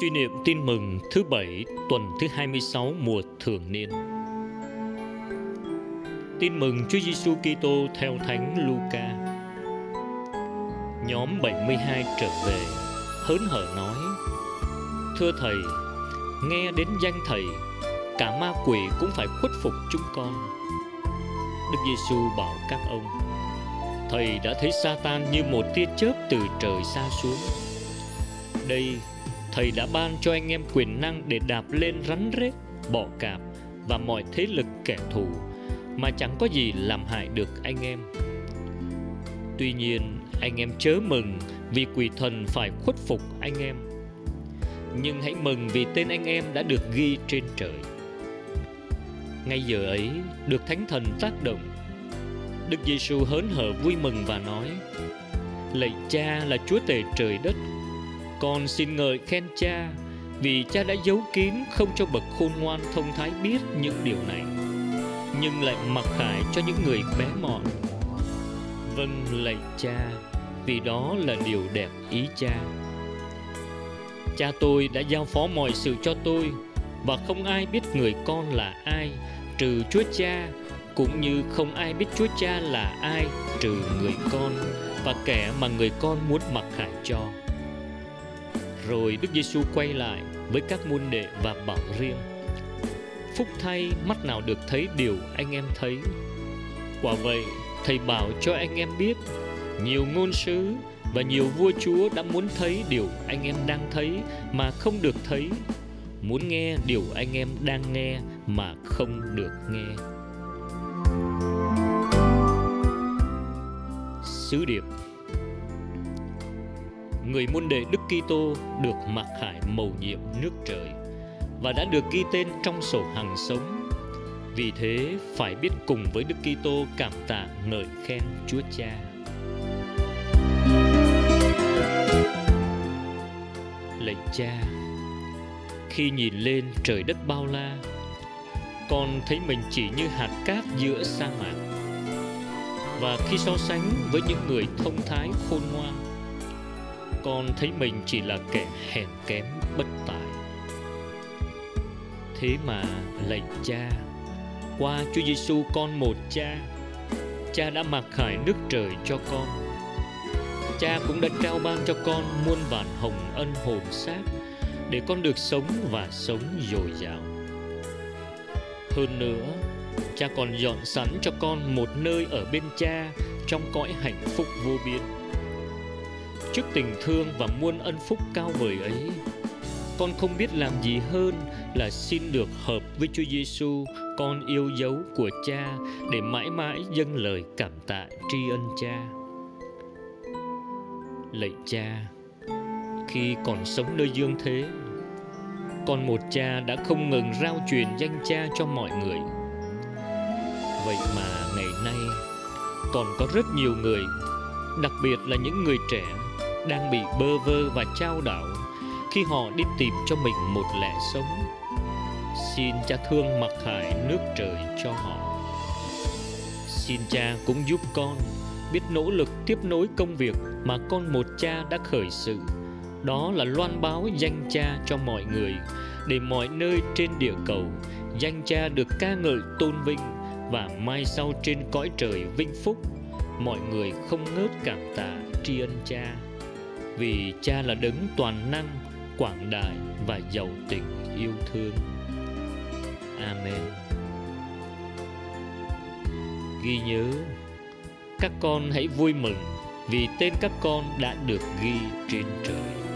Suy niệm tin mừng thứ bảy tuần thứ 26 mùa thường niên. Tin mừng Chúa Giêsu Kitô theo Thánh Luca. Nhóm 72 trở về, hớn hở nói: Thưa thầy, nghe đến danh thầy, cả ma quỷ cũng phải khuất phục chúng con. Đức Giêsu bảo các ông: Thầy đã thấy Satan như một tia chớp từ trời xa xuống. Đây Thầy đã ban cho anh em quyền năng để đạp lên rắn rết, bọ cạp và mọi thế lực kẻ thù mà chẳng có gì làm hại được anh em. Tuy nhiên, anh em chớ mừng vì quỷ thần phải khuất phục anh em. Nhưng hãy mừng vì tên anh em đã được ghi trên trời. Ngay giờ ấy, được Thánh Thần tác động, Đức Giêsu hớn hở vui mừng và nói: Lạy Cha là Chúa Tể trời đất con xin ngợi khen cha, vì cha đã giấu kín không cho bậc khôn ngoan thông thái biết những điều này, nhưng lại mặc khải cho những người bé mọn. Vâng lạy cha, vì đó là điều đẹp ý cha. Cha tôi đã giao phó mọi sự cho tôi, và không ai biết người con là ai, trừ chúa cha, cũng như không ai biết chúa cha là ai, trừ người con và kẻ mà người con muốn mặc khải cho rồi Đức Giêsu quay lại với các môn đệ và bảo riêng. Phúc thay mắt nào được thấy điều anh em thấy. Quả vậy, Thầy bảo cho anh em biết, Nhiều ngôn sứ và nhiều vua chúa đã muốn thấy điều anh em đang thấy mà không được thấy. Muốn nghe điều anh em đang nghe mà không được nghe. Sứ điệp người môn đệ Đức Kitô được mặc khải mầu nhiệm nước trời và đã được ghi tên trong sổ hàng sống. Vì thế phải biết cùng với Đức Kitô cảm tạ ngợi khen Chúa Cha. Lạy Cha, khi nhìn lên trời đất bao la, con thấy mình chỉ như hạt cát giữa sa mạc. Và khi so sánh với những người thông thái khôn ngoan, con thấy mình chỉ là kẻ hèn kém, bất tài. Thế mà lạy cha, qua Chúa Giêsu con một cha cha đã mặc khải nước trời cho con. Cha cũng đã trao ban cho con muôn vàn hồng ân hồn xác để con được sống và sống dồi dào. Hơn nữa, cha còn dọn sẵn cho con một nơi ở bên cha trong cõi hạnh phúc vô biên trước tình thương và muôn ân phúc cao vời ấy con không biết làm gì hơn là xin được hợp với Chúa Giêsu, con yêu dấu của Cha để mãi mãi dâng lời cảm tạ tri ân Cha. Lạy Cha, khi còn sống nơi dương thế, con một cha đã không ngừng rao truyền danh Cha cho mọi người. Vậy mà ngày nay còn có rất nhiều người, đặc biệt là những người trẻ đang bị bơ vơ và trao đảo khi họ đi tìm cho mình một lẽ sống. Xin cha thương mặc khải nước trời cho họ. Xin cha cũng giúp con biết nỗ lực tiếp nối công việc mà con một cha đã khởi sự. Đó là loan báo danh cha cho mọi người, để mọi nơi trên địa cầu danh cha được ca ngợi tôn vinh và mai sau trên cõi trời vinh phúc, mọi người không ngớt cảm tạ tri ân cha vì cha là đấng toàn năng, quảng đại và giàu tình yêu thương. Amen. Ghi nhớ, các con hãy vui mừng vì tên các con đã được ghi trên trời.